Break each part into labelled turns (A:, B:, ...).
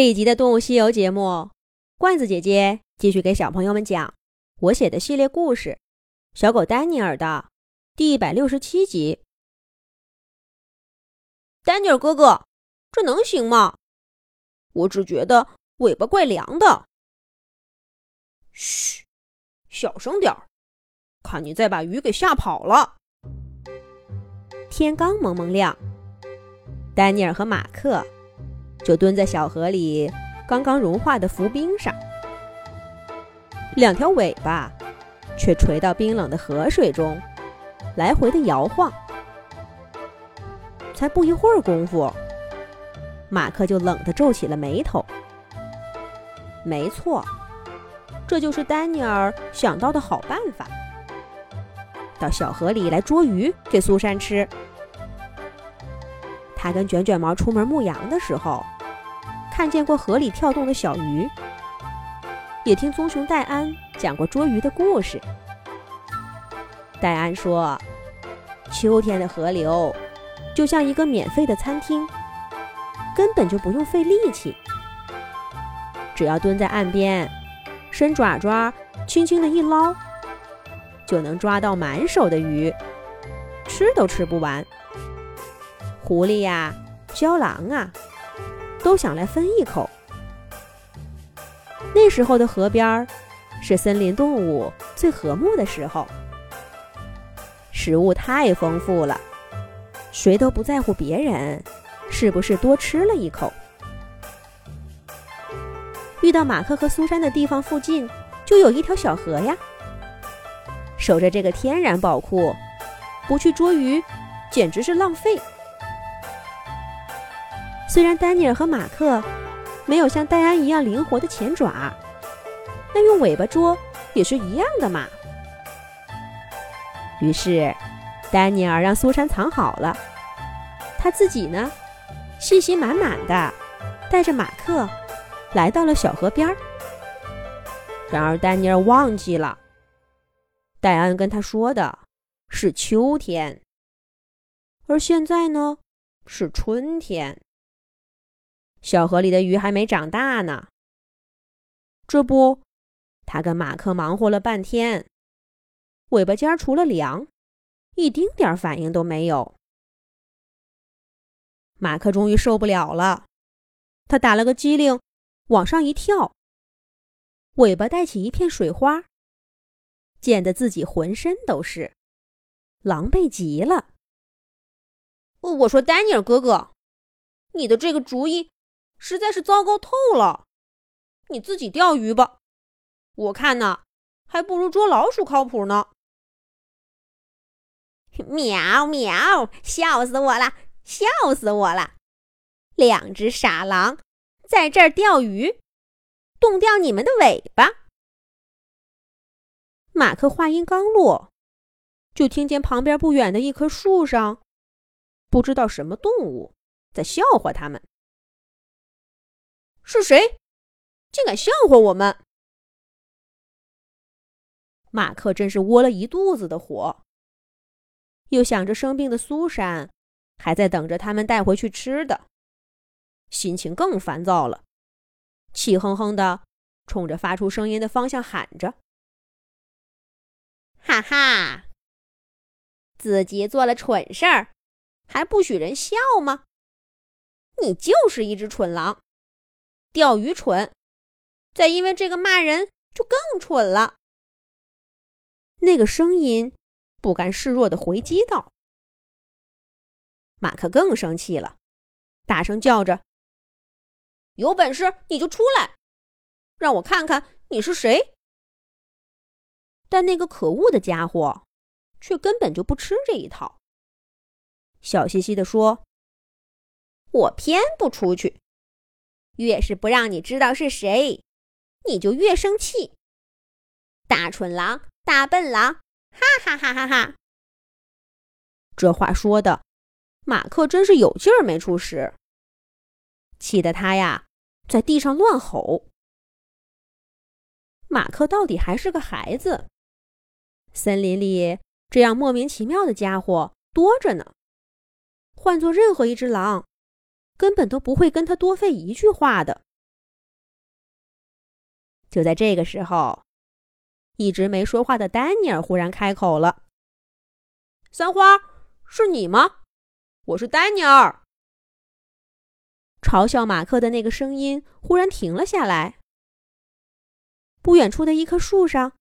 A: 这一集的《动物西游》节目，罐子姐姐继续给小朋友们讲我写的系列故事《小狗丹尼尔》的第一百六十七集。丹尼尔哥哥，这能行吗？我只觉得尾巴怪凉的。嘘，小声点儿，看你再把鱼给吓跑了。天刚蒙蒙亮，丹尼尔和马克。就蹲在小河里刚刚融化的浮冰上，两条尾巴却垂到冰冷的河水中，来回的摇晃。才不一会儿功夫，马克就冷得皱起了眉头。没错，这就是丹尼尔想到的好办法，到小河里来捉鱼给苏珊吃。他跟卷卷毛出门牧羊的时候，看见过河里跳动的小鱼，也听棕熊戴安讲过捉鱼的故事。戴安说，秋天的河流就像一个免费的餐厅，根本就不用费力气，只要蹲在岸边，伸爪爪，轻轻的一捞，就能抓到满手的鱼，吃都吃不完。狐狸呀，郊狼啊，都想来分一口。那时候的河边儿，是森林动物最和睦的时候，食物太丰富了，谁都不在乎别人是不是多吃了一口。遇到马克和苏珊的地方附近，就有一条小河呀。守着这个天然宝库，不去捉鱼，简直是浪费。虽然丹尼尔和马克没有像戴安一样灵活的前爪，那用尾巴捉也是一样的嘛。于是，丹尼尔让苏珊藏好了，他自己呢，信心满满的带着马克来到了小河边儿。然而，丹尼尔忘记了，戴安跟他说的是秋天，而现在呢是春天。小河里的鱼还没长大呢。这不，他跟马克忙活了半天，尾巴尖除了凉，一丁点反应都没有。马克终于受不了了，他打了个激灵，往上一跳，尾巴带起一片水花，溅得自己浑身都是，狼狈极了。我说：“丹尼尔哥哥，你的这个主意……”实在是糟糕透了，你自己钓鱼吧，我看呢，还不如捉老鼠靠谱呢。
B: 喵喵，笑死我了，笑死我了！两只傻狼在这儿钓鱼，冻掉你们的尾巴。
A: 马克话音刚落，就听见旁边不远的一棵树上，不知道什么动物在笑话他们。是谁，竟敢笑话我们？马克真是窝了一肚子的火，又想着生病的苏珊还在等着他们带回去吃的，心情更烦躁了，气哼哼的冲着发出声音的方向喊着：“
B: 哈哈，自己做了蠢事儿，还不许人笑吗？你就是一只蠢狼！”钓鱼蠢，再因为这个骂人就更蠢了。
A: 那个声音不甘示弱的回击道：“马克更生气了，大声叫着：‘有本事你就出来，让我看看你是谁！’但那个可恶的家伙却根本就不吃这一套，笑嘻嘻的说：‘
B: 我偏不出去。’”越是不让你知道是谁，你就越生气。大蠢狼，大笨狼，哈哈哈哈哈！
A: 这话说的，马克真是有劲儿没处使，气得他呀在地上乱吼。马克到底还是个孩子，森林里这样莫名其妙的家伙多着呢，换做任何一只狼。根本都不会跟他多费一句话的。就在这个时候，一直没说话的丹尼尔忽然开口了：“
B: 三花，是你吗？我是丹尼尔。”
A: 嘲笑马克的那个声音忽然停了下来。不远处的一棵树上，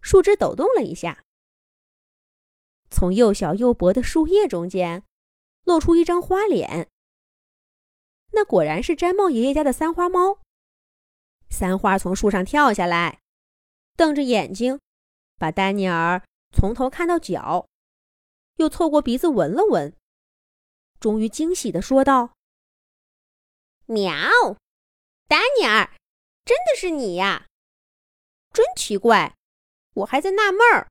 A: 树枝抖动了一下，从又小又薄的树叶中间露出一张花脸。那果然是毡帽爷爷家的三花猫。三花从树上跳下来，瞪着眼睛，把丹尼尔从头看到脚，又凑过鼻子闻了闻，终于惊喜地说道：“
B: 喵，丹尼尔，真的是你呀！真奇怪，我还在纳闷儿，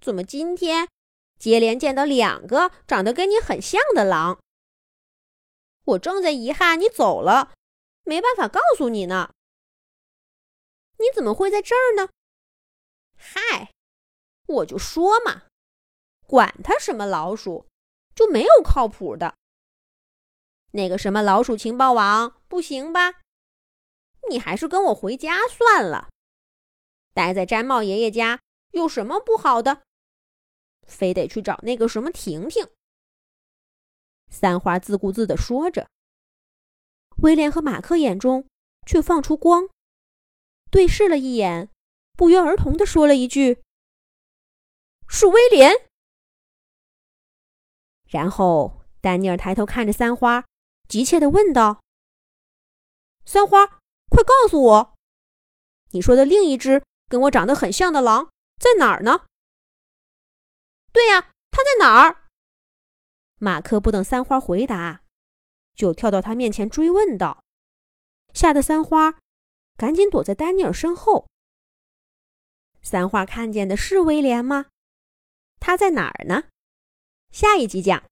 B: 怎么今天接连见到两个长得跟你很像的狼。我正在遗憾你走了，没办法告诉你呢。你怎么会在这儿呢？嗨，我就说嘛，管他什么老鼠，就没有靠谱的。那个什么老鼠情报网不行吧？你还是跟我回家算了。待在毡帽爷爷家有什么不好的？非得去找那个什么婷婷？
A: 三花自顾自地说着，威廉和马克眼中却放出光，对视了一眼，不约而同地说了一句：“
B: 是威廉。”
A: 然后丹尼尔抬头看着三花，急切地问道：“
B: 三花，快告诉我，你说的另一只跟我长得很像的狼在哪儿呢？”“对呀，它在哪儿？”
A: 马克不等三花回答，就跳到他面前追问道：“吓得三花赶紧躲在丹尼尔身后。”三花看见的是威廉吗？他在哪儿呢？下一集讲。